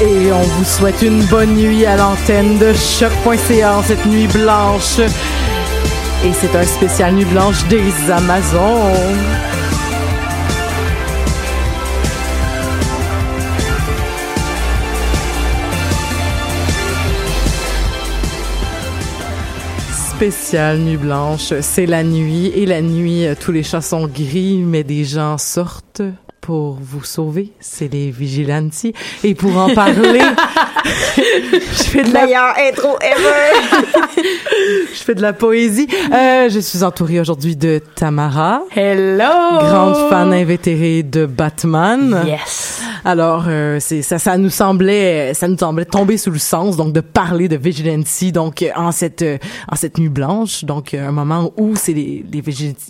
Et on vous souhaite une bonne nuit à l'antenne de choc.ca en cette nuit blanche. Et c'est un spécial nuit blanche des Amazones. Spécial nuit blanche, c'est la nuit et la nuit, tous les chats sont gris, mais des gens sortent pour vous sauver, c'est les vigilantes. Et pour en parler, je fais de la Meilleure intro ever! je fais de la poésie. Euh, je suis entourée aujourd'hui de Tamara, Hello! grande fan invétérée de Batman. Yes! Alors, euh, c'est ça, ça nous semblait, ça nous semblait tomber sous le sens, donc de parler de vigilance, donc en cette, euh, en cette nuit blanche, donc un moment où c'est les, les,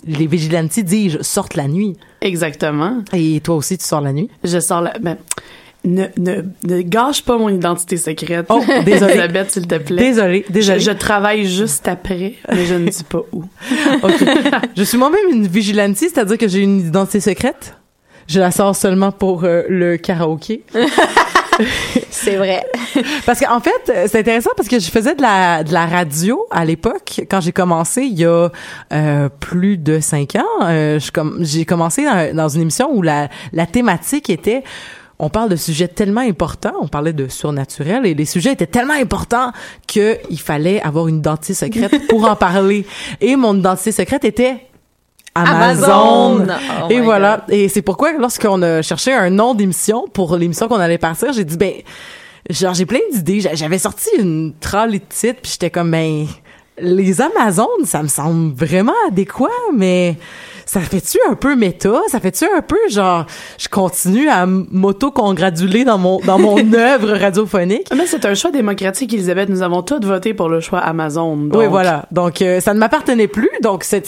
les vigilantes, dis-je, sortent la nuit. Exactement. Et toi aussi, tu sors la nuit? Je sors la... Ben, ne, ne, ne gâche pas mon identité secrète. Oh, désolée. Elisabeth, s'il te plaît. Désolée, Je, désolée. je travaille juste après, mais je ne dis pas où. Ok. je suis moi-même une vigilante, c'est-à-dire que j'ai une identité secrète. Je la sors seulement pour euh, le karaoké. C'est vrai. Parce qu'en fait, euh, c'est intéressant parce que je faisais de la, de la radio à l'époque, quand j'ai commencé il y a euh, plus de cinq ans. Euh, com- j'ai commencé dans, dans une émission où la, la thématique était on parle de sujets tellement importants, on parlait de surnaturel et les sujets étaient tellement importants que il fallait avoir une identité secrète pour en parler. Et mon identité secrète était Amazon. Amazon. Oh et voilà. Et c'est pourquoi lorsqu'on a cherché un nom d'émission pour l'émission qu'on allait partir, j'ai dit ben genre j'ai plein d'idées. J'a- J'avais sorti une trolley de titres puis j'étais comme ben les Amazones, ça me semble vraiment adéquat, mais ça fait-tu un peu méta? Ça fait-tu un peu genre je continue à m'auto-congratuler dans mon dans mon œuvre radiophonique? Mais c'est un choix démocratique, Elisabeth. Nous avons tous voté pour le choix Amazon. donc- Oui, voilà. Donc, euh, ça ne m'appartenait plus. Donc, c'est,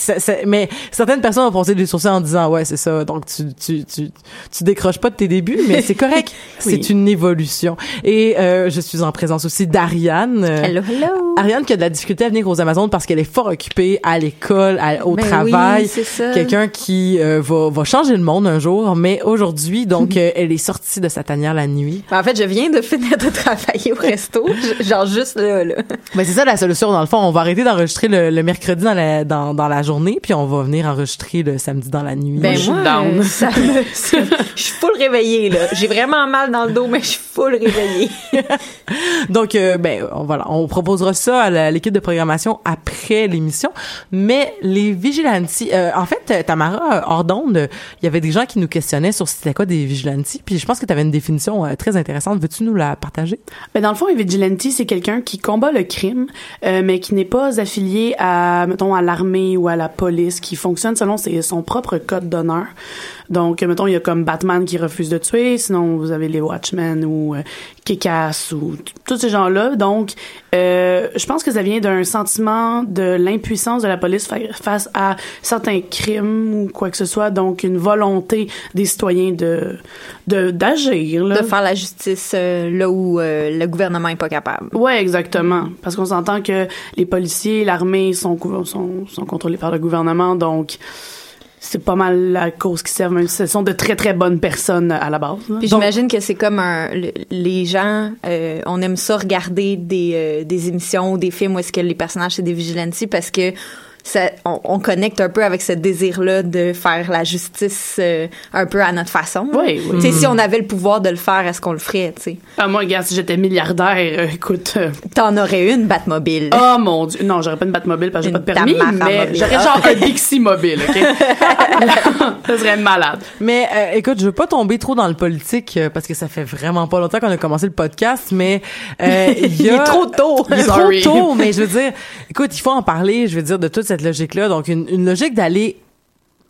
mais certaines personnes ont foncé des sourcils en disant, ouais, c'est ça. Donc, tu, tu, tu, tu décroches pas de tes débuts, mais c'est correct. Oui. C'est une évolution. Et euh, je suis en présence aussi d'Ariane. Euh, Hello, hello! Ariane qui a de la difficulté à venir aux Amazones parce qu'elle est fort occupée à l'école, au Ben travail. oui, c'est ça. Quelqu'un qui euh, va, va changer le monde un jour. Mais aujourd'hui, donc, euh, elle est sortie de sa tanière la nuit. Ben, en fait, je viens de finir de travailler au resto. Genre juste là, là. Ben c'est ça la solution dans le fond. On va arrêter d'enregistrer le, le mercredi dans la dans, dans la journée, puis on va venir enregistrer le samedi dans la nuit. Ben je suis moi, down. euh, ça me, ça- je suis full réveillée là. J'ai vraiment mal dans le dos, mais je suis full réveillée. Donc euh, ben on, voilà, on proposera ça à l'équipe de programmation après l'émission. Mais les vigilantes, euh, en fait, Tamara euh, hors d'onde, euh, il y avait des gens qui nous questionnaient sur c'était quoi des vigilantes, puis je pense que tu avais une définition euh, très intéressante. Veux-tu nous la partager? Ben, dans le fond, un vigilante, c'est quelqu'un qui combat le crime, mais qui n'est pas affilié à, mettons, à l'armée ou à la police, qui fonctionne selon ses, son propre code d'honneur. Donc, mettons, il y a comme Batman qui refuse de tuer, sinon vous avez les Watchmen ou euh, Kick-Ass ou tous ces gens-là. Donc, euh, je pense que ça vient d'un sentiment de l'impuissance de la police fa- face à certains crimes ou quoi que ce soit. Donc, une volonté des citoyens de de d'agir. De faire la justice euh, là où euh, le gouvernement est pas capable. Ouais, exactement. Parce qu'on s'entend que les policiers, l'armée sont, sont, sont contrôlés par le gouvernement, donc c'est pas mal la cause qui servent, même si ce sont de très très bonnes personnes à la base. Puis j'imagine que c'est comme un le- les gens euh, on aime ça regarder des euh, des émissions ou des films où est-ce que les personnages c'est des vigilantes parce que ça, on, on connecte un peu avec ce désir-là de faire la justice euh, un peu à notre façon. Oui, oui. Tu sais, si on avait le pouvoir de le faire, est-ce qu'on le ferait, tu sais? ah, moi, regarde, si j'étais milliardaire, euh, écoute. euh, T'en aurais une Batmobile. oh mon dieu. Non, j'aurais pas une Batmobile parce que j'ai pas de permis, mais j'aurais genre un Dixie mobile, OK? ça serait malade. Mais euh, écoute, je veux pas tomber trop dans le politique parce que ça fait vraiment pas longtemps qu'on a commencé le podcast, mais euh, il y a Il est trop tôt. Il est Sorry. trop tôt, mais je veux dire, écoute, il faut en parler. Je veux dire de toute cette logique-là. Donc une, une logique d'aller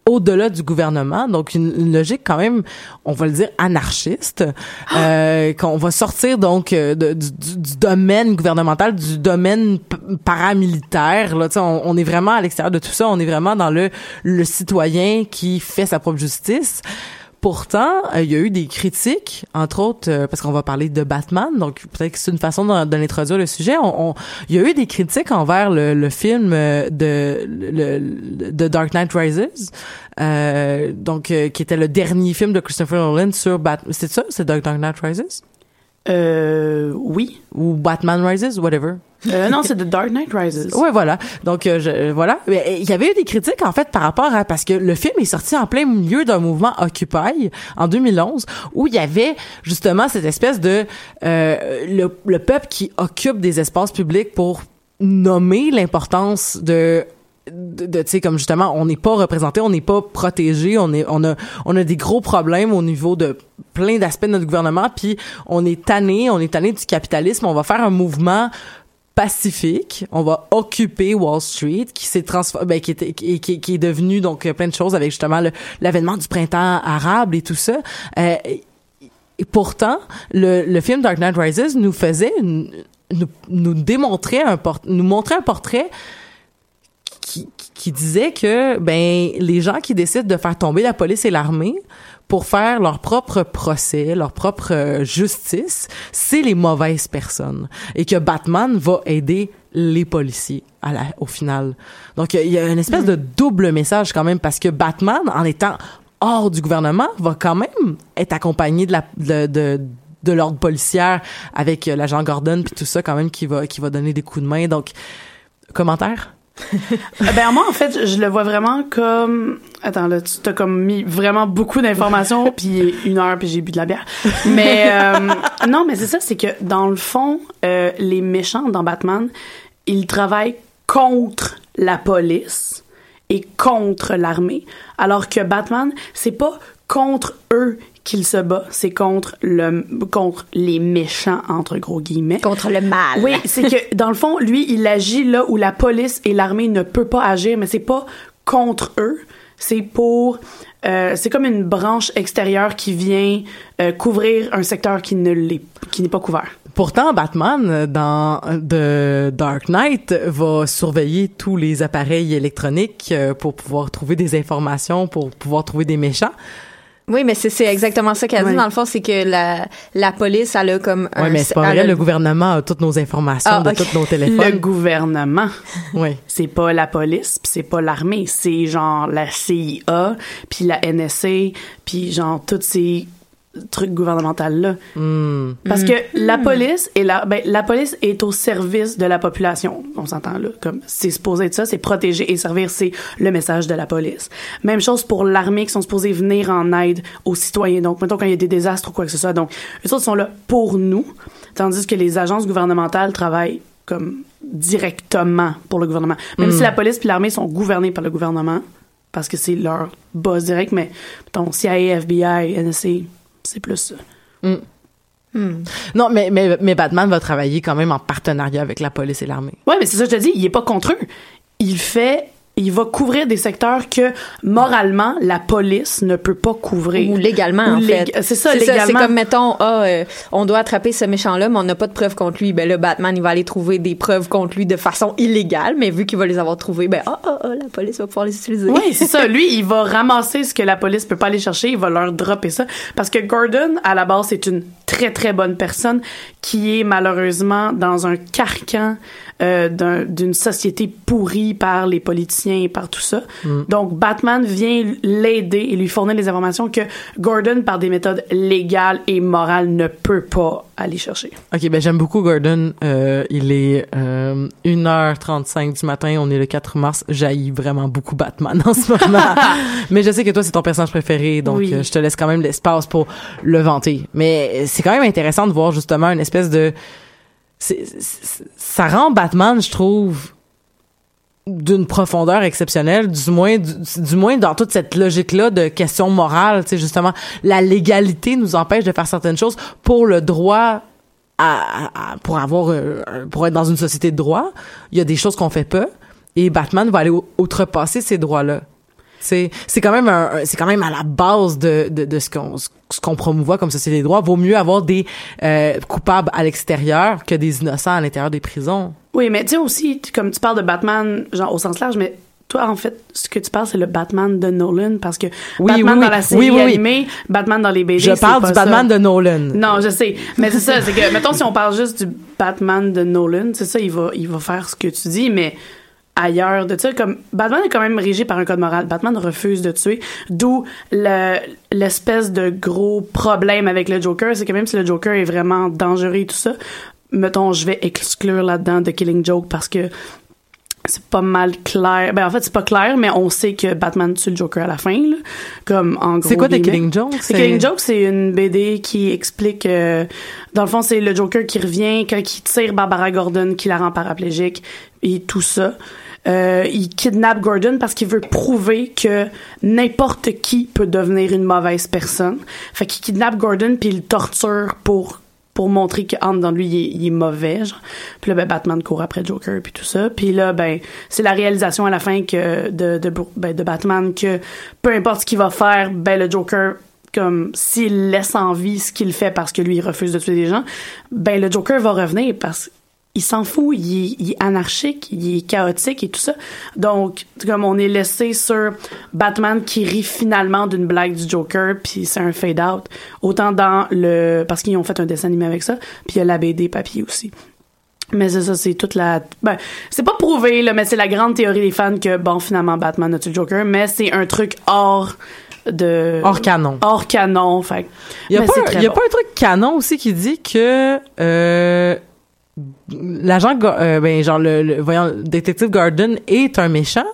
au-delà du gouvernement, donc une, une, logique quand même, on va le dire, anarchiste, euh, qu'on va sortir donc euh, de, du, du, domaine gouvernemental, du domaine paramilitaire. Là, on, on est vraiment à l'extérieur de tout ça, on est vraiment dans le, le citoyen qui fait sa propre justice. Pourtant, euh, il y a eu des critiques, entre autres, euh, parce qu'on va parler de Batman, donc peut-être que c'est une façon de, l'introduire le sujet. Il y a eu des critiques envers le, film euh, de Dark Knight Rises, donc qui était le dernier film de Christopher Nolan sur Batman. C'est ça, c'est Dark Knight Rises? Euh, oui. Ou Batman Rises, whatever. Euh, non, c'est The Dark Knight Rises. Ouais, voilà. Donc, euh, je, voilà. Il y avait eu des critiques, en fait, par rapport à... Parce que le film est sorti en plein milieu d'un mouvement Occupy, en 2011, où il y avait, justement, cette espèce de... Euh, le, le peuple qui occupe des espaces publics pour nommer l'importance de comme justement on n'est pas représenté on n'est pas protégé on est on a on a des gros problèmes au niveau de plein d'aspects de notre gouvernement puis on est tanné on est tanné du capitalisme on va faire un mouvement pacifique, on va occuper Wall Street qui s'est transformé ben, qui, était, qui, est devenu donc plein de choses avec justement l'avènement du printemps arabe et tout ça. Euh, et pourtant le, film Dark Knight Rises nous faisait nous, démontrer un nous montrer un portrait qui, qui disait que ben les gens qui décident de faire tomber la police et l'armée pour faire leur propre procès, leur propre justice, c'est les mauvaises personnes. Et que Batman va aider les policiers au final. Donc il y a une espèce de double message quand même parce que Batman en étant hors du gouvernement va quand même être accompagné de la de, de de l'ordre policière avec l'agent Gordon puis tout ça quand même qui va qui va donner des coups de main. Donc commentaire? ben moi en fait je le vois vraiment comme attends là tu t'as comme mis vraiment beaucoup d'informations puis une heure puis j'ai bu de la bière. Mais euh, non mais c'est ça c'est que dans le fond euh, les méchants dans Batman ils travaillent contre la police et contre l'armée. Alors que Batman c'est pas contre eux qu'il se bat, c'est contre le contre les méchants entre gros guillemets. Contre le mal. Oui, c'est que dans le fond, lui, il agit là où la police et l'armée ne peut pas agir, mais c'est pas contre eux, c'est pour euh, c'est comme une branche extérieure qui vient euh, couvrir un secteur qui ne l'est qui n'est pas couvert. Pourtant, Batman, dans The Dark Knight, va surveiller tous les appareils électroniques euh, pour pouvoir trouver des informations, pour pouvoir trouver des méchants. Oui, mais c'est exactement ça qu'elle dit. Dans le fond, c'est que la, la police, elle a comme un... Oui, mais c'est pas vrai. Le gouvernement a toutes nos informations ah, de okay. tous nos téléphones. Le gouvernement. Oui. C'est pas la police, puis c'est pas l'armée. C'est genre la CIA, puis la NSA, puis genre toutes ces truc gouvernemental là. Mm. parce que la police est la ben, la police est au service de la population on s'entend là. Comme c'est supposé être ça c'est protéger et servir c'est le message de la police. Même chose pour l'armée qui sont supposés venir en aide aux citoyens. Donc mettons quand il y a des désastres ou quoi que ce soit. Donc les autres sont là pour nous tandis que les agences gouvernementales travaillent comme directement pour le gouvernement. Même Mm. si la police puis l'armée sont gouvernées par le gouvernement parce que c'est leur boss direct mais mettons CIA FBI NSA c'est plus ça. Mm. Hmm. Non, mais, mais, mais Batman va travailler quand même en partenariat avec la police et l'armée. Ouais, mais c'est ça que je te dis, il est pas contre eux. Il fait il va couvrir des secteurs que moralement la police ne peut pas couvrir. Ou légalement Ou en lég- fait. c'est ça c'est légalement. comme mettons ah euh, on doit attraper ce méchant là mais on n'a pas de preuves contre lui. Ben là Batman il va aller trouver des preuves contre lui de façon illégale mais vu qu'il va les avoir trouvées ben ah ah ah la police va pouvoir les utiliser. Oui, c'est ça. Lui, il va ramasser ce que la police peut pas aller chercher, il va leur dropper ça. Parce que Gordon, à la base, c'est une très, très bonne personne qui est malheureusement dans un carcan euh, d'un- d'une société pourrie par les politiciens et par tout ça. Donc, Batman vient l'aider et lui fournir les informations que Gordon, par des méthodes légales et morales, ne peut pas aller chercher. OK, ben j'aime beaucoup Gordon. Euh, il est euh, 1h35 du matin, on est le 4 mars. J'haïs vraiment beaucoup Batman en ce moment. Mais je sais que toi, c'est ton personnage préféré, donc Oui. euh, je te laisse quand même l'espace pour le vanter. Mais c'est quand même intéressant de voir justement une espèce de... ça rend Batman, je trouve, d'une profondeur exceptionnelle, du moins, du, moins dans toute cette logique-là de questions morales, tu justement, la légalité nous empêche de faire certaines choses pour le droit à, pour avoir euh, pour être dans une société de droit, il y a des choses qu'on fait pas et Batman va aller outrepasser ces droits-là. sais, c'est quand même un, c'est quand même à la base de, de, de ce qu'on ce promouvoit comme société des droits. Vaut mieux avoir des euh, coupables à l'extérieur que des innocents à l'intérieur des prisons. Oui, mais tu sais aussi, comme tu parles de Batman, genre au sens large, mais toi, en fait, ce que tu parles, c'est le Batman de Nolan, parce que Oui, Batman oui, dans la série Oui, animée, Batman dans les BD, Je parle pas du ça. Batman de Nolan. Non, je sais. Mais c'est ça, c'est que, mettons, si on parle juste du Batman de Nolan, c'est ça, il va, il va faire ce que tu dis, mais ailleurs de ça, comme, Batman est quand même régi par un code moral. Batman refuse de tuer. D'où le- l'espèce de gros problème avec le Joker, c'est que même si le Joker est vraiment dangereux et tout ça, mettons, je vais exclure là-dedans de Killing Joke parce que c'est pas mal clair. Ben, en fait, c'est pas clair, mais on sait que Batman tue le Joker à la fin, là. Comme, en gros. C'est quoi The. Killing Joke? The Killing Joke, c'est une BD qui explique, euh, dans le fond, c'est le Joker qui revient quand il tire Barbara Gordon, qui la rend paraplégique, et tout ça. Euh, il kidnappe Gordon parce qu'il veut prouver que n'importe qui peut devenir une mauvaise personne. Fait qu'il kidnappe Gordon puis il le torture pour pour montrer qu'en dans lui il est, mauvais puis là ben Batman court après Joker puis tout ça. Puis là ben c'est la réalisation à la fin que de de, ben, de Batman que peu importe ce qu'il va faire ben le Joker comme s'il laisse en vie ce qu'il fait parce que lui il refuse de tuer des gens ben le Joker va revenir parce il s'en fout, il est, il est anarchique, il est chaotique et tout ça. Donc, comme on est laissé sur Batman qui rit finalement d'une blague du Joker, puis c'est un fade out. Autant dans le parce qu'ils ont fait un dessin animé avec ça, puis il y a la BD papier aussi. Mais c'est ça, c'est toute la. Ben, c'est pas prouvé, là, mais c'est la grande théorie des fans que, bon, finalement, Batman a tué le Joker, mais c'est un truc hors de. Hors canon. Hors canon, fait. Il y a, pas, un- y a bon. pas un truc canon aussi qui dit que euh, l'agent, euh, ben genre le, le- voyons, détective Gordon est un méchant,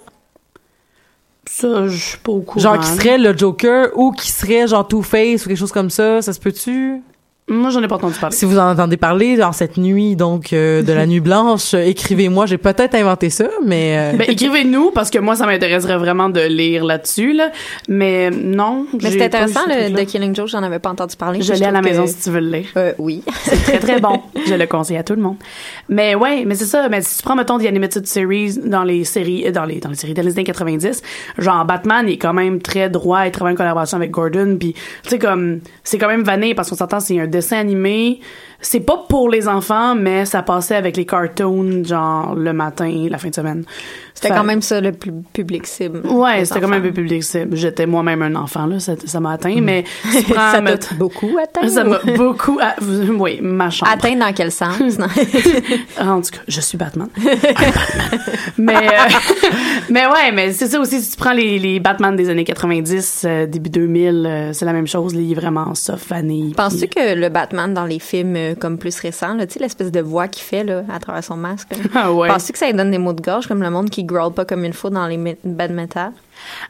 Ça, je suis pas au courant. genre qui serait le Joker ou qui serait genre Two Face ou quelque chose comme ça, ça se peut-tu? Moi, j'en ai pas entendu parler. Si vous en entendez parler dans cette nuit donc euh, de la nuit blanche, euh, écrivez-moi. J'ai peut-être inventé ça, mais euh, Ben, écrivez-nous, parce que moi, ça m'intéresserait vraiment de lire là-dessus, là. Mais non. Mais c'est intéressant, le. The Killing Joke, j'en avais pas entendu parler. Je l'ai à la maison si tu veux le lire. Euh, oui. C'est très, très bon. Je le conseille à tout le monde. Mais ouais, mais c'est ça. Mais si tu prends, mettons, The Animated Series dans les séries, euh, dans les, dans les séries les années 90, genre, Batman il est quand même très droit, il travaille en collaboration avec Gordon, puis tu sais, comme, c'est quand même vanné parce qu'on s'entend, c'est un dessin animé. C'est pas pour les enfants, mais ça passait avec les cartoons, genre, le matin, la fin de semaine. C'était Fait- quand même ça le plus public cible. Ouais, c'était quand même peu public. cible. J'étais moi-même un enfant, là, ça ça m'a atteint, mais tu prends, ça t'a beaucoup atteint. ça m'a beaucoup, oui, ma chambre. Atteint dans quel sens? Non. En tout cas, je suis Batman. Mais, euh, mais ouais, mais c'est ça aussi, si tu prends les, les Batman des années 90, euh, début 2000, euh, c'est la même chose, il est vraiment soft, vanille. Penses-tu puis- que le Batman dans les films euh, comme plus récents, là, tu sais, l'espèce de voix qu'il fait là, à travers son masque, là, Ah ouais. penses-tu que ça lui donne des mots de gorge comme le monde qui growl pas comme une fou dans les bad metal?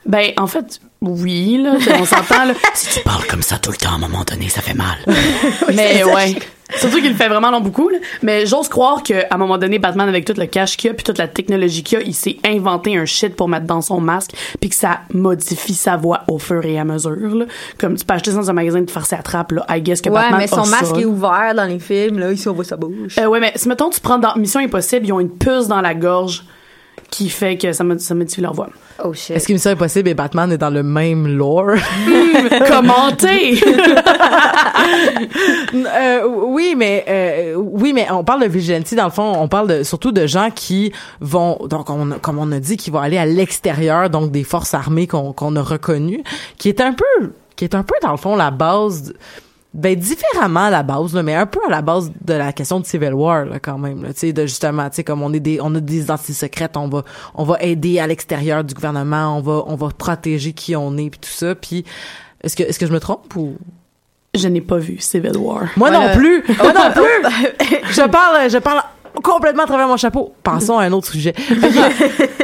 Ben, en fait, oui, là, on s'entend, là. si tu parles comme ça tout le temps, à un moment donné, ça fait mal. mais ouais. Surtout qu'il le fait vraiment long beaucoup, là. Mais j'ose croire qu'à un moment donné, Batman, avec tout le cash qu'il a, puis toute la technologie qu'il a, il s'est inventé un shit pour mettre dans son masque, puis que ça modifie sa voix au fur et à mesure, là. Comme tu peux acheter ça dans un magasin de farce à trappe, là. I guess que ouais, Batman mais son a ça, masque est ouvert dans les films, là, ici on voit sa bouche. Euh, ouais, mais si mettons tu prends dans Mission Impossible, ils ont une puce dans la gorge qui fait que ça, mod- ça modifie leur voix. Oh shit. est-ce que Mission Impossible et Batman est dans le même lore? Commenter! Euh, oui, mais euh, oui, mais on parle de vigilante dans le fond, on parle de, surtout de gens qui vont donc on, a- comme on a dit qui vont aller à l'extérieur donc des forces armées qu'on qu'on a reconnues, qui est un peu qui est un peu dans le fond la base de- ben différemment à la base là, mais un peu à la base de la question de Civil War là, quand même là, tu sais de justement tu sais comme on est des on a des identités secrètes, on va on va aider à l'extérieur du gouvernement, on va on va protéger qui on est puis tout ça puis est-ce que est-ce que je me trompe ou? Je n'ai pas vu Civil War. moi non plus. Moi non plus. je parle, je parle complètement à travers mon chapeau. Passons à un autre sujet.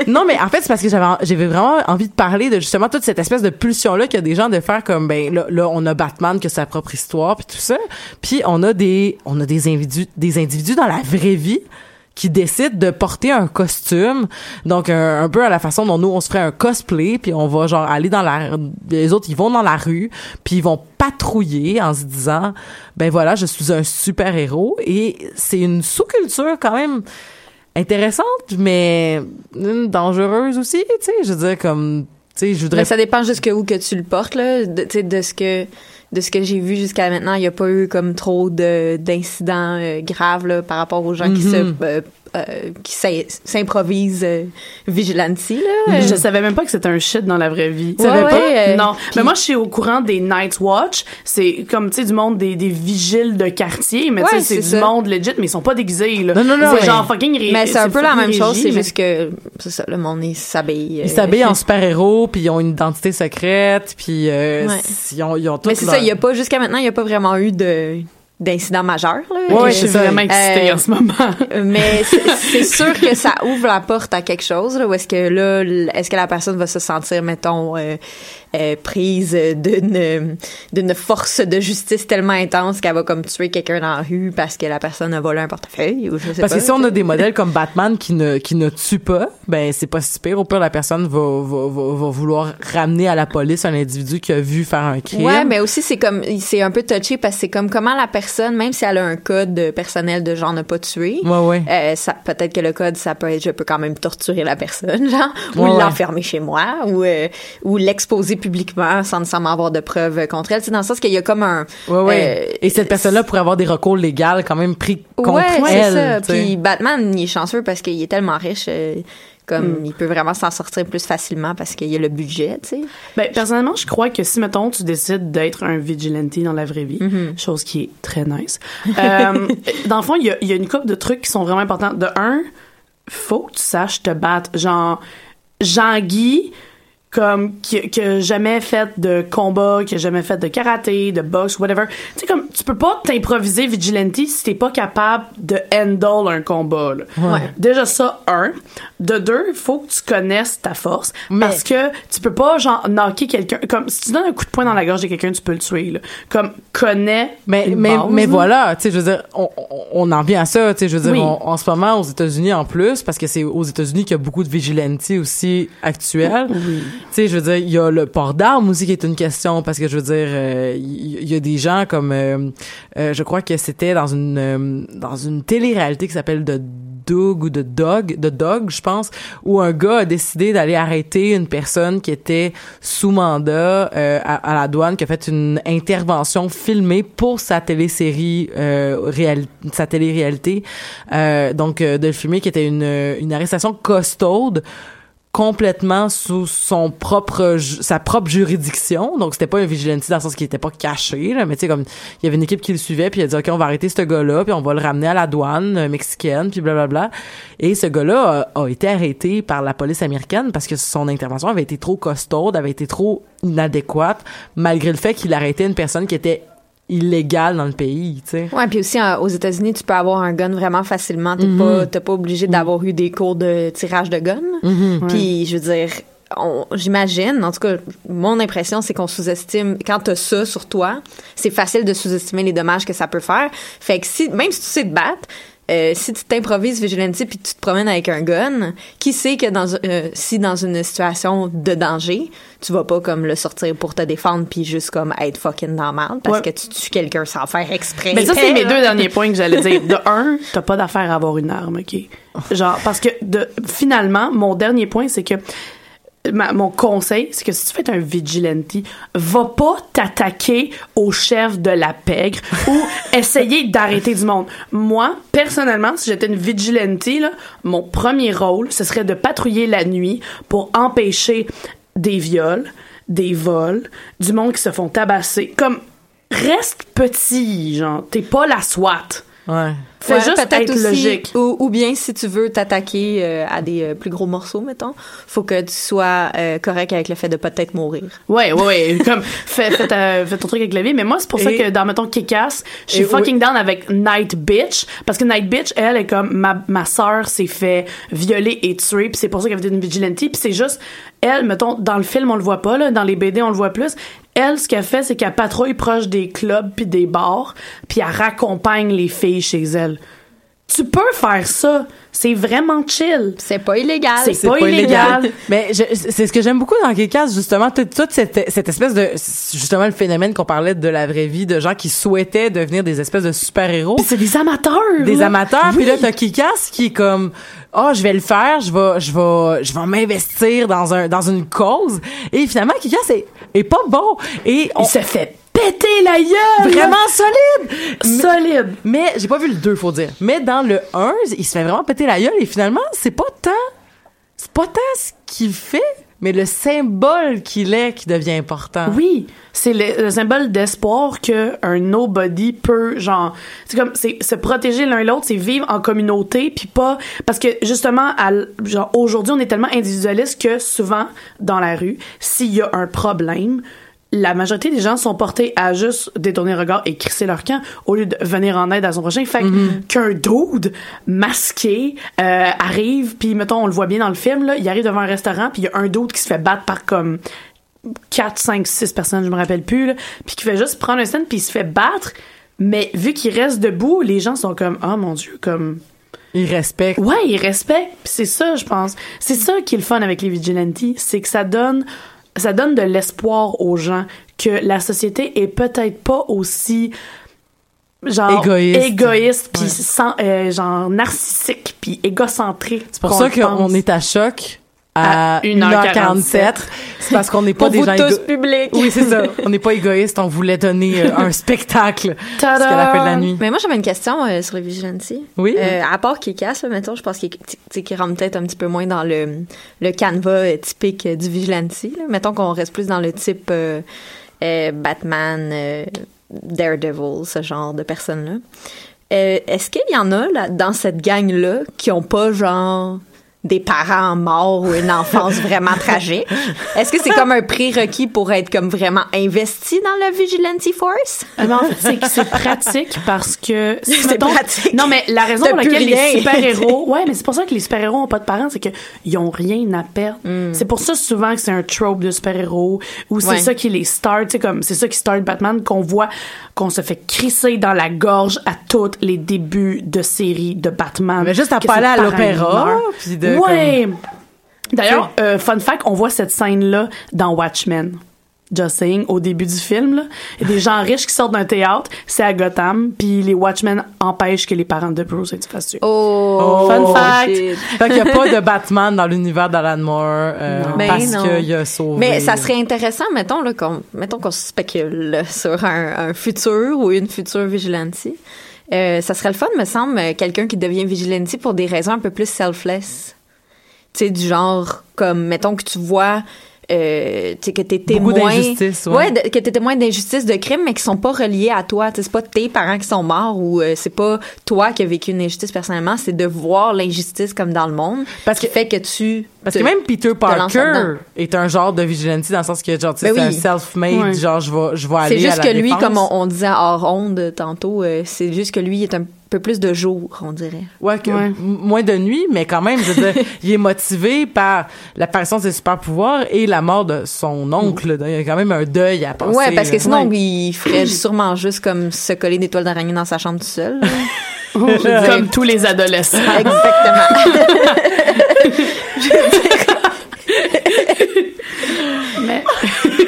Non, mais en fait, c'est parce que j'avais, j'avais vraiment envie de parler de justement toute cette espèce de pulsion-là qu'il y a des gens de faire comme, ben, là, là, on a Batman qui a sa propre histoire puis tout ça. Puis on a des, on a des individus, des individus dans la vraie vie qui décident de porter un costume donc un, un peu à la façon dont nous on se ferait un cosplay puis on va genre aller dans la les autres ils vont dans la rue puis ils vont patrouiller en se disant ben voilà je suis un super héros et c'est une sous-culture quand même intéressante mais dangereuse aussi tu sais je veux dire comme tu sais, je voudrais Mais ça dépend jusque où que tu le portes là. Tu sais, de ce que de ce que j'ai vu jusqu'à maintenant, il n'y a pas eu comme trop de d'incidents euh, graves là, par rapport aux gens qui se Mhm. Euh, euh, qui s'im- s'improvisent euh, vigilanti là. Je savais même pas que c'était un shit dans la vraie vie. Ouais, savais ouais, pas? euh, non. Mais moi, je suis au courant des Night Watch. C'est comme, tu sais, du monde des, des vigiles de quartier. Mais tu sais, c'est du ça. monde legit, mais ils sont pas déguisés, là. Non, non, non, C'est ouais. genre fucking ré- Mais c'est un peu la même chose, c'est mais- juste que c'est ça, le monde il s'habille. euh, Ils s'habillent en super-héros, puis ils ont une identité secrète, puis euh, Ouais. ils ont, ils ont tout Mais c'est leur- ça, il y a pas jusqu'à maintenant, il y a pas vraiment eu de d'incidents majeurs là. Ouais, je suis vraiment excitée Euh, en ce moment. Mais c'est sûr que ça ouvre la porte à quelque chose, là, où est-ce que là, est-ce que la personne va se sentir, mettons, euh, euh, prise d'une d'une force de justice tellement intense qu'elle va comme tuer quelqu'un dans la rue parce que la personne a volé un portefeuille ou je sais Parce pas. que si on a des modèles comme Batman qui ne qui ne tue pas, ben c'est pas si pire. Au pire, la personne va, va, va, va vouloir ramener à la police un individu qui a vu faire un crime. Ouais, mais aussi c'est comme c'est un peu touché parce que c'est comme comment la personne, même si elle a un code personnel de genre ne pas tuer, Ouais, ouais. euh, ça peut-être que le code ça peut être je peux quand même torturer la personne genre ou Ouais, l'enfermer chez moi ou euh, ou l'exposer publiquement sans nécessairement avoir de preuves contre elle, c'est dans le sens qu'il y a comme un Ouais, ouais. euh, Et cette personne-là pourrait avoir des recours légaux quand même pris contre ouais, c'est elle. ça. Puis Batman, il est chanceux parce qu'il est tellement riche euh, comme Hmm. il peut vraiment s'en sortir plus facilement parce qu'il y a le budget, tu sais. Ben, personnellement, je crois que si, mettons, tu décides d'être un vigilante dans la vraie vie, Mm-hmm. chose qui est très nice, euh, dans le fond, il y a, il y a une couple de trucs qui sont vraiment importants. De un, faut que tu saches te battre. Genre, Jean-Guy, comme, qui, qui a jamais fait de combat, qui a jamais fait de karaté, de boxe, whatever. Tu sais, comme, tu peux pas t'improviser vigilante si t'es pas capable de handle un combat, là. Ouais. Déjà ça, un. De deux, il faut que tu connaisses ta force. Mais- Parce que tu peux pas, genre, knocker quelqu'un. Comme, si tu donnes un coup de poing dans la gorge de quelqu'un, tu peux le tuer, là. Comme, connais. Mais, une mais, base, mais là. voilà, tu sais, je veux dire, on, on- en vient à ça, tu sais, je veux dire, Oui. on- en ce moment, aux États-Unis en plus, parce que c'est aux États-Unis qu'il y a beaucoup de vigilantes aussi actuels. Tu sais, je veux dire, il y a le port d'armes aussi qui est une question, parce que je veux dire, euh, il y, a des gens comme, euh, euh, je crois que c'était dans une dans une télé-réalité qui s'appelle The Doug ou The Dog, The Dog, je pense, où un gars a décidé d'aller arrêter une personne qui était sous mandat euh, à, à la douane, qui a fait une intervention filmée pour sa télésérie euh, réal, sa télé-réalité, euh, donc euh, de le filmer, qui était une une arrestation costaude complètement sous son propre sa propre juridiction. Donc c'était pas un vigilante dans le sens qu'il était pas caché là mais tu sais comme il y avait une équipe qui le suivait puis il a dit ok on va arrêter ce gars-là puis on va le ramener à la douane euh, mexicaine puis blablabla et ce gars-là a, a été arrêté par la police américaine parce que son intervention avait été trop costaude avait été trop inadéquate malgré le fait qu'il arrêtait une personne qui était illégale dans le pays tu sais Ouais, puis aussi euh, aux États-Unis, tu peux avoir un gun vraiment facilement. T'es Mhm. pas, t'es pas obligé d'avoir eu des cours de tirage de gun. Mhm. Puis je veux dire, j'imagine, en tout cas, mon impression, c'est qu'on sous-estime quand t'as ça sur toi, c'est facile de sous-estimer les dommages que ça peut faire. Fait que si, même si tu sais te battre. Euh, si tu t'improvises vigilante puis tu te promènes avec un gun, qui sait que dans euh, si dans une situation de danger, tu vas pas comme le sortir pour te défendre puis juste comme être fucking dans merde parce Ouais. que tu tues quelqu'un sans faire exprès. Mais ça, c'est mes deux derniers points que j'allais dire. De un, t'as pas d'affaire à avoir une arme, OK? Genre, parce que de, finalement, mon dernier point, c'est que ma- mon conseil, c'est que si tu fais un vigilante, va pas t'attaquer au chef de la pègre ou essayer d'arrêter du monde. Moi, personnellement, si j'étais une vigilante, là, mon premier rôle, ce serait de patrouiller la nuit pour empêcher des viols, des vols, du monde qui se font tabasser. Comme, reste petit, genre, t'es pas la SWAT. Ouais Fais Ouais, juste peut-être être aussi, logique. Ou, ou bien si tu veux t'attaquer euh, à des euh, plus gros morceaux, mettons, faut que tu sois euh, correct avec le fait de peut-être mourir. Ouais, ouais, ouais. Comme, fais, fais, ta- fais ton truc avec la vie. Mais moi, c'est pour ça que dans, mettons, Kick-Ass, je suis fucking down avec Night Bitch. Parce que Night Bitch, elle est comme, ma, ma sœur s'est fait violer et tuer. Puis c'est pour ça qu'elle avait une vigilante. Puis c'est juste, elle, mettons, dans le film, on le voit pas, là. Dans les BD, on le voit plus. Elle, ce qu'elle fait, c'est qu'elle patrouille proche des clubs puis des bars. Puis elle raccompagne les filles chez elle. Tu peux faire ça. C'est vraiment chill. C'est pas illégal. C'est pas illégal. Mais c'est ce que j'aime beaucoup dans Kick-Ass, justement, toute, toute cette, cette espèce de, justement, le phénomène qu'on parlait de la vraie vie, de gens qui souhaitaient devenir des espèces de super-héros. Puis c'est des amateurs. des là. amateurs Oui. puis là t'as Kikas qui est comme oh je vais le faire je vais je vais je vais m'investir dans un dans une cause et finalement Kikas est, est pas bon et on Il se fait péter la gueule. vraiment solide mais, solide. mais j'ai pas vu le 2 faut dire mais dans le 1 il se fait vraiment péter la gueule et finalement c'est pas tant c'est pas tant ce qu'il fait mais le symbole qu'il est qui devient important Oui, c'est le, le symbole d'espoir que un nobody peut genre c'est comme c'est se protéger l'un l'autre, c'est vivre en communauté puis pas parce que justement à genre aujourd'hui on est tellement individualiste que souvent dans la rue, s'il y a un problème, la majorité des gens sont portés à juste détourner le regard et crisser leur camp au lieu de venir en aide à son prochain. Fait que- qu'un dude masqué euh, arrive, puis mettons, on le voit bien dans le film, là, il arrive devant un restaurant, puis il y a un dude qui se fait battre par comme 4, 5, 6 personnes, je me rappelle plus, là, puis qui fait juste prendre un stand, puis il se fait battre, mais vu qu'il reste debout, les gens sont comme, oh mon dieu, comme... il respecte Ouais, ils respectent. C'est ça, je pense. C'est ça qui est le fun avec les vigilantes, c'est que ça donne ça donne de l'espoir aux gens que la société est peut-être pas aussi genre Égoïste. égoïste puis Ouais. euh, genre narcissique puis égocentrique. c'est pour ça qu'on est à choc à, À 1h47. 1h47 c'est parce qu'on n'est pas Pour des vous gens tous publics. Oui, c'est ça. On n'est pas égoïste, on voulait donner euh, un spectacle jusqu'à la fin de la nuit. Mais moi, j'avais une question euh, sur les vigilantes. Oui. Euh, à part Kikas, là, mettons, je pense qu'il qu'il rentre peut-être un petit peu moins dans le, le canevas euh, typique du vigilante. là. Mettons qu'on reste plus dans le type euh, euh, Batman, euh, Daredevil, ce genre de personnes-là. Euh, Est-ce qu'il y en a là, dans cette gang-là qui ont pas genre des parents morts ou une enfance vraiment tragique? Est-ce que c'est comme un prérequis pour être comme vraiment investi dans la Vigilante Force? Ah, mais en fait, c'est que c'est pratique parce que si, C'est mettons- pratique. Non, mais la raison pour laquelle les super-héros, ouais, mais c'est pour ça que les super-héros ont pas de parents, c'est que ils ont rien à perdre. C'est pour ça souvent que c'est un trope de super-héros ou c'est Ouais. ça qui les start, tu sais comme c'est ça qui start Batman qu'on voit qu'on se fait crisser dans la gorge à tous les débuts de séries de Batman. Mais juste à aller à l'opéra, puis de, Ouais. D'ailleurs, euh, fun fact, on voit cette scène-là dans Watchmen. Just saying, au début du film, là, il y a des gens riches qui sortent d'un théâtre, c'est à Gotham, puis les Watchmen empêchent que les parents de Bruce aient fassent tuer. Oh, Fun fact. shit. Fait qu'il n'y a pas de Batman dans l'univers d'Alan Moore euh, Non. Ben parce non. qu'il a sauvé. Mais ça serait intéressant, mettons, là, qu'on, mettons qu'on spécule sur un, un futur ou une future vigilante. Euh, ça serait le fun, me semble, quelqu'un qui devient vigilante pour des raisons un peu plus selfless. Tu sais, du genre, comme, mettons que tu vois, euh, que t'es témoin. d'injustice, ouais. ouais. de- que t'es témoin d'injustice, de crimes, mais qui sont pas reliés à toi. Tu sais, c'est pas tes parents qui sont morts ou euh, c'est pas toi qui as vécu une injustice personnellement, c'est de voir l'injustice comme dans le monde. Parce qui que- fait que tu. Parce te- que même Peter Parker est un genre de vigilante dans le sens que genre Ben c'est oui. un self-made genre je vais je vais aller C'est à juste la que lui, comme on, on disait hors onde tantôt, euh, c'est juste que lui est un peu plus de jour, on dirait. Ouais, que- Ouais. m- moins de nuit, mais quand même, je veux dire, il est motivé par l'apparition de ses super pouvoirs et la mort de son oncle. Il y a quand même un deuil à passer. ouais, parce que là. sinon, Ouais. il ferait sûrement juste comme se coller des toiles d'araignée dans sa chambre tout seul. Comme tous les adolescents. Exactement. Mais-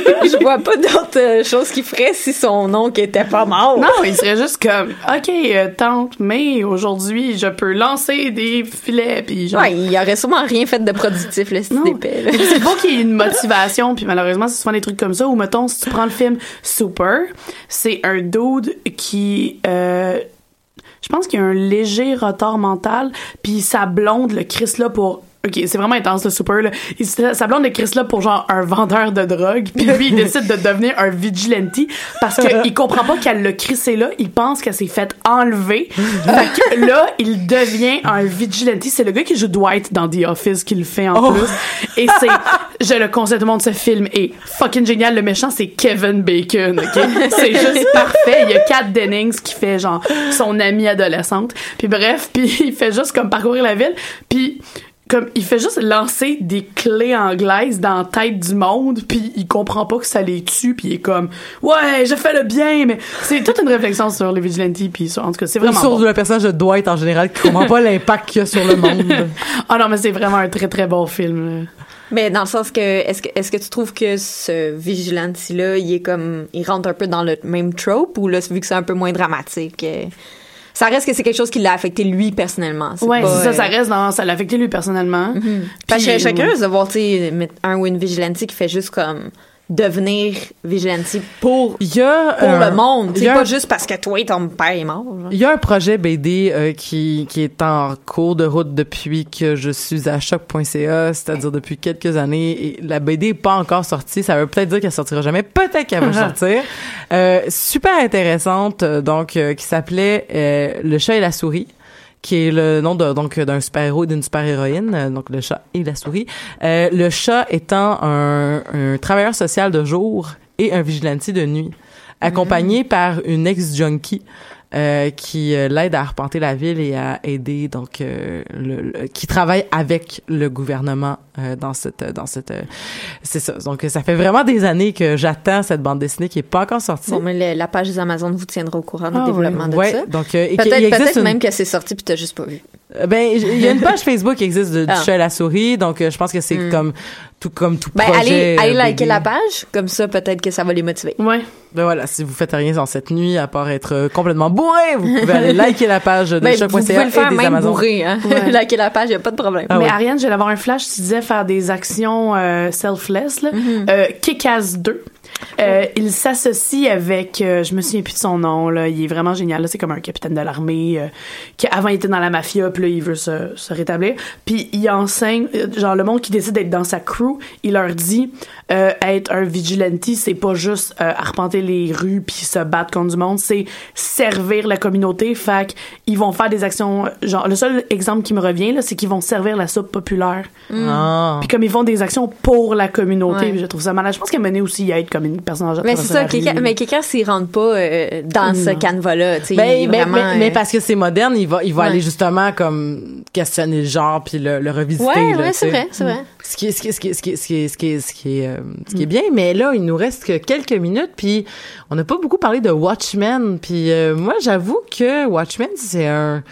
Je vois pas d'autre euh, chose qu'il ferait si son oncle était pas mort. non, il serait juste comme, OK, euh, tante, mais aujourd'hui, je peux lancer des filets, puis genre... Ouais, il y aurait sûrement rien fait de productif, le style d'épée. c'est faut qu'il y ait une motivation puis malheureusement c'est souvent des trucs comme ça ou mettons si tu prends le film Super c'est un dude qui euh, je pense qu'il a un léger retard mental puis sa blonde le Chris là pour Ok, c'est vraiment intense le super là. Il, sa blonde le Chris là pour genre un vendeur de drogue, puis lui il décide de devenir un vigilante parce que il comprend pas qu'elle l'a crissé là, il pense qu'elle s'est fait enlever. fait que là, il devient un vigilante. C'est le gars qui joue Dwight dans The Office qui le fait en Oh. plus. Et c'est, je le conseille tout le monde, ce film est fucking génial. Le méchant, c'est Kevin Bacon, ok? C'est juste parfait. Il y a Kat Dennings qui fait genre son amie adolescente. Puis bref, puis il fait juste comme parcourir la ville. Puis comme il fait juste lancer des clés anglaises dans la tête du monde puis il comprend pas que ça les tue puis il est comme ouais je fais le bien mais c'est toute une réflexion sur les vigilantes puis sur- en tout cas c'est vraiment sur bon. le personnage de Dwight en général qui comprend pas l'impact qu'il y a sur le monde. ah non mais c'est vraiment un très très bon film là. Mais dans le sens que est-ce que est-ce que tu trouves que ce vigilante là, il est comme il rentre un peu dans le même trope ou là vu que c'est un peu moins dramatique euh, ça reste que c'est quelque chose qui l'a affecté lui personnellement. Ouais pas, c'est ça euh, ça reste dans ça l'a affecté lui personnellement Parce que Puis, je serais curieuse de voir, tu sais, un ou une vigilante qui fait juste comme devenir vigilante pour, Il y a pour le monde. C'est pas juste parce que toi, ton père est mort. Il y a un projet BD euh, qui, qui est en cours de route depuis que je suis à choc.ca, c'est-à-dire depuis quelques années. Et la BD est pas encore sortie. Ça veut peut-être dire qu'elle sortira jamais. Peut-être qu'elle va sortir. Euh, super intéressante, euh, donc, qui s'appelait Le chat et la souris qui est le nom de, donc d'un super-héros et d'une super-héroïne, euh, donc le chat et la souris. Euh, le chat étant un, un travailleur social de jour et un vigilante de nuit, accompagné par une ex-junkie euh, qui euh, l'aide à arpenter la ville et à aider donc euh, le, le- qui travaille avec le gouvernement euh, dans cette dans cette euh, c'est ça donc ça fait vraiment des années que j'attends cette bande dessinée qui est pas encore sortie Bon, mais le- la page des Amazones vous tiendra au courant du Ah, développement de ouais ça. donc euh, Peut-être peut-être une- même que c'est sorti puis t'as juste pas vu. Euh, Ben, il y a une page Facebook qui existe de, du Ah. chat et la souris, donc euh, je pense que c'est Hmm. comme tout comme tout Ben, projet. allez, allez euh, liker la page, comme ça, peut-être que ça va les motiver. ouais Ben voilà, si vous faites rien dans cette nuit, à part être complètement bourré, vous pouvez aller liker la page de Ben, vous pouvez le faire même Amazones. bourré, hein. Ouais. liker la page, y a pas de problème. Ah mais ouais. Ariane, j'allais avoir un flash, tu disais faire des actions euh, selfless. Là. Mm-hmm. Euh, Kick-Ass 2. Euh, il s'associe avec, euh, je me souviens plus de son nom, là, il est vraiment génial. Là, c'est comme un capitaine de l'armée euh, qui avant il était dans la mafia, puis là il veut se, se rétablir. Puis il enseigne, genre le monde qui décide d'être dans sa crew, il leur dit euh, être un vigilante, c'est pas juste euh, arpenter les rues puis se battre contre du monde, c'est servir la communauté. Fait ils vont faire des actions, genre le seul exemple qui me revient là, c'est qu'ils vont servir la soupe populaire. Ah. Puis comme ils font des actions pour la communauté, Ouais. je trouve ça malade. Je pense qu'elle menait aussi à être comme une Mais c'est ça, quelqu'un, mais quelqu'un s'y rentre pas euh, dans ce canevas-là, tu sais. il Ben, ben, vraiment, mais, mais euh, parce que c'est moderne, il va, il va Ouais. aller justement comme questionner le genre puis le, le revisiter. Ouais, là, ouais, c'est vrai, c'est vrai. Ce qui est, ce qui est, ce qui est, ce qui est, ce qui est, ce qui est, ce qui est, ce qui est bien, mais là, il nous reste que quelques minutes, puis on n'a pas beaucoup parlé de Watchmen, puis euh, moi, j'avoue que Watchmen, c'est un,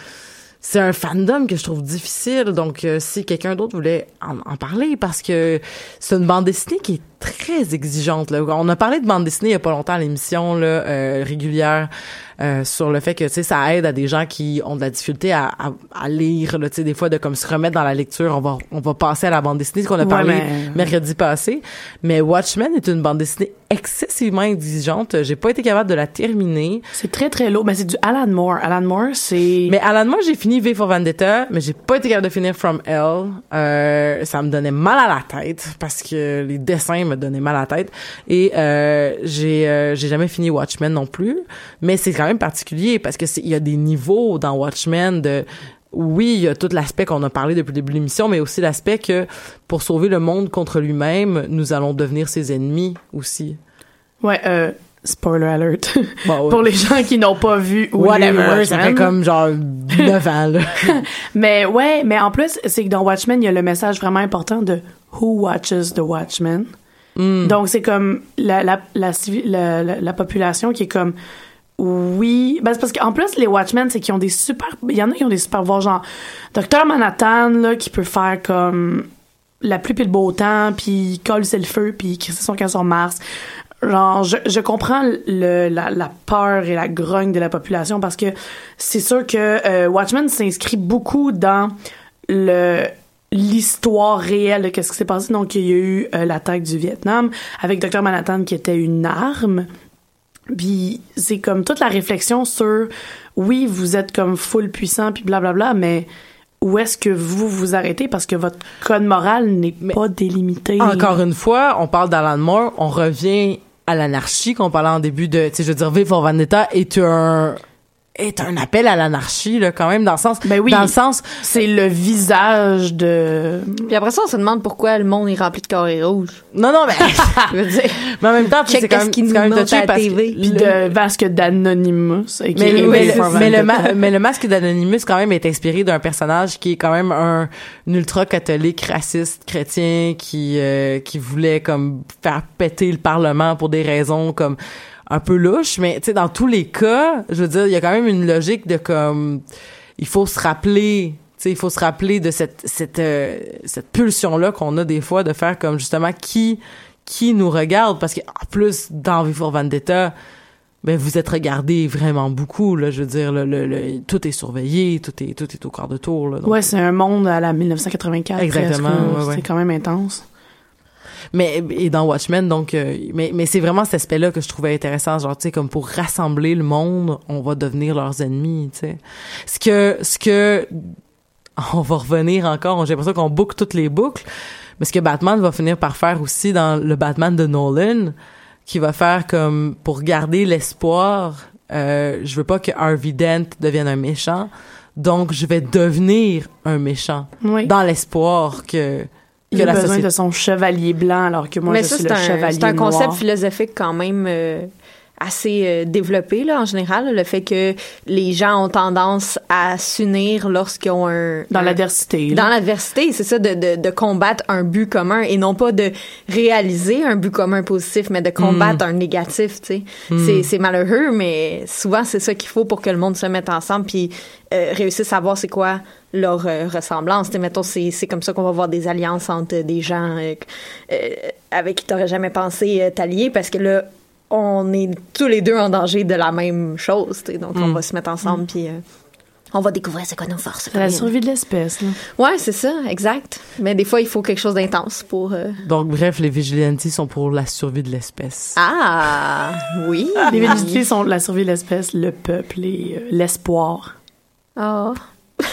c'est un fandom que je trouve difficile, donc euh, si quelqu'un d'autre voulait en, en parler, parce que c'est une bande dessinée qui est très exigeante. Là. On a parlé de bande dessinée il y a pas longtemps à l'émission là, euh, régulière euh, sur le fait que tu sais ça aide à des gens qui ont de la difficulté à, à, à lire là, tu sais des fois de comme se remettre dans la lecture. On va on va passer à la bande dessinée ce qu'on a Ouais, parlé mais- mercredi passé. Mais Watchmen est une bande dessinée excessivement exigeante. J'ai pas été capable de la terminer. C'est très très lourd. Mais c'est du Alan Moore. Alan Moore, c'est. Mais Alan, moi, j'ai fini V for Vendetta, mais j'ai pas été capable de finir From Hell. Euh, ça me donnait mal à la tête parce que les dessins me donnaient mal à la tête. Et euh, j'ai euh, j'ai jamais fini Watchmen non plus. Mais c'est quand même particulier parce que il y a des niveaux dans Watchmen de oui, il y a tout l'aspect qu'on a parlé depuis le début de l'émission, mais aussi l'aspect que pour sauver le monde contre lui-même, nous allons devenir ses ennemis aussi. Ouais, euh, spoiler alert. Bon, ouais. Pour les gens qui n'ont pas vu ou Whatever, ça Watchmen. fait comme genre 9 ans, là. Mais ouais, mais en plus, c'est que dans Watchmen, il y a le message vraiment important de Who watches the Watchmen. Hmm. Donc c'est comme la la, la, population qui est comme oui, ben c'est parce qu'en plus les Watchmen c'est qu'ils ont des super il y en a qui ont des super pouvoirs genre Docteur Manhattan là qui peut faire comme la pluie puis le beau temps puis il colle c'est le feu puis crisse son camp sur Mars. Genre je, je comprends le, la, la peur et la grogne de la population parce que c'est sûr que euh, Watchmen s'inscrit beaucoup dans le l'histoire réelle de qu'est-ce qui s'est passé. Donc il y a eu euh, l'attaque du Vietnam avec Dr Manhattan qui était une arme. Puis c'est comme toute la réflexion sur oui vous êtes comme full puissant puis blablabla mais où est-ce que vous vous arrêtez? Parce que votre code moral n'est pas délimité. Encore une fois, on parle d'Alan Moore, on revient à l'anarchie qu'on parlait en début de, tu sais, je veux dire, V for Vendetta est un est un appel à l'anarchie là quand même dans le sens Ben oui. dans le sens C'est le visage de... Puis après ça, on se demande pourquoi le monde est rempli de carrés rouges. non non mais Je veux dire, mais en même temps tu sais, Check c'est quand qu'est-ce même c'est quand nous même touché à la parce que TV. Puis le- de Vasque d'Anonymous. mais, le, mais, le, mais le ma- mais le masque d'Anonymous quand même est inspiré d'un personnage qui est quand même un, un ultra catholique raciste chrétien qui euh, qui voulait comme faire péter le parlement pour des raisons comme un peu louches mais tu sais dans tous les cas je veux dire il y a quand même une logique de comme il faut se rappeler tu sais il faut se rappeler de cette cette euh, cette pulsion là qu'on a des fois de faire comme justement qui qui nous regarde parce qu'en plus dans V for Vendetta ben vous êtes regardé vraiment beaucoup là je veux dire le, le- le- tout est surveillé tout est tout est au quart de tour là donc- Ouais, c'est un monde à la 1984. Exactement, ouais, ouais. C'est quand même intense. Mais et dans Watchmen donc euh, mais mais c'est vraiment cet aspect là que je trouvais intéressant genre tu sais comme pour rassembler le monde on va devenir leurs ennemis tu sais ce que ce que on va revenir encore j'ai l'impression qu'on boucle toutes les boucles mais ce que Batman va finir par faire aussi dans le Batman de Nolan qui va faire comme pour garder l'espoir euh, je veux pas que Harvey Dent devienne un méchant donc je vais devenir un méchant Oui. dans l'espoir que que a la besoin société de son chevalier blanc alors que moi mais je ça, suis c'est le un, chevalier c'est un concept noir. philosophique quand même euh, assez euh, développé là en général le fait que les gens ont tendance à s'unir lorsqu'ils ont un Dans l'adversité. dans l'adversité c'est ça de, de, de combattre un but commun et non pas de réaliser un but commun positif mais de combattre un négatif tu sais c'est c'est malheureux mais souvent c'est ça qu'il faut pour que le monde se mette ensemble puis euh, réussisse à voir c'est quoi leur euh, ressemblance. Tu sais, mettons, c'est, c'est comme ça qu'on va voir des alliances entre des gens euh, euh, avec qui t'aurais jamais pensé t'allier parce que là, on est tous les deux en danger de la même chose. Donc, on va se mettre ensemble puis euh, on va découvrir c'est quoi nos forces. C'est la survie de l'espèce. Ouais, c'est ça, exact. Mais des fois, il faut quelque chose d'intense pour. euh, Donc, bref, les vigilantes sont pour la survie de l'espèce. Ah, oui. Les vénédités sont la survie de l'espèce, le peuple et euh, l'espoir. Ah.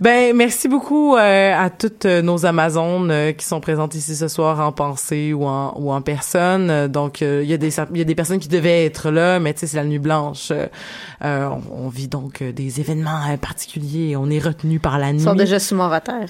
Ben, merci beaucoup euh, à toutes euh, nos Amazones euh, qui sont présentes ici ce soir en pensée ou en, ou en personne. Donc, euh, il y, a des il y a des personnes qui devaient être là, mais tu sais, c'est la nuit blanche. Euh, on, on vit donc des événements euh, particuliers. On est retenu par la nuit. Ils sont déjà sous mon terre.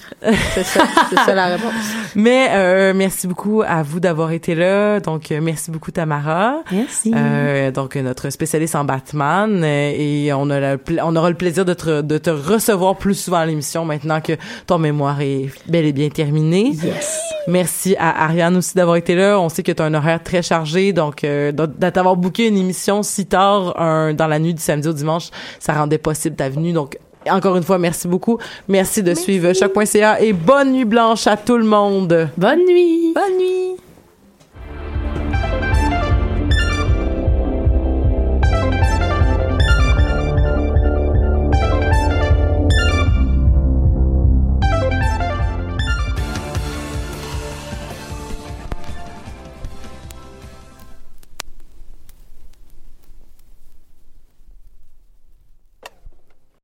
C'est ça, c'est ça la réponse. Mais euh, merci beaucoup à vous d'avoir été là. Donc, euh, merci beaucoup Tamara. Merci. Euh, donc notre spécialiste en Batman et on a pla- on aura le plaisir de te, de te recevoir plus souvent l'émission maintenant que ton mémoire est bel et bien terminé. yes. Merci à Ariane aussi d'avoir été là. On sait que tu as un horaire très chargé donc euh, t'avoir booké une émission si tard un- dans la nuit du samedi au dimanche, ça rendait possible ta venue. Donc encore une fois, merci beaucoup. Merci de suivre choc.ca et bonne nuit blanche à tout le monde. Bonne nuit. Bonne nuit.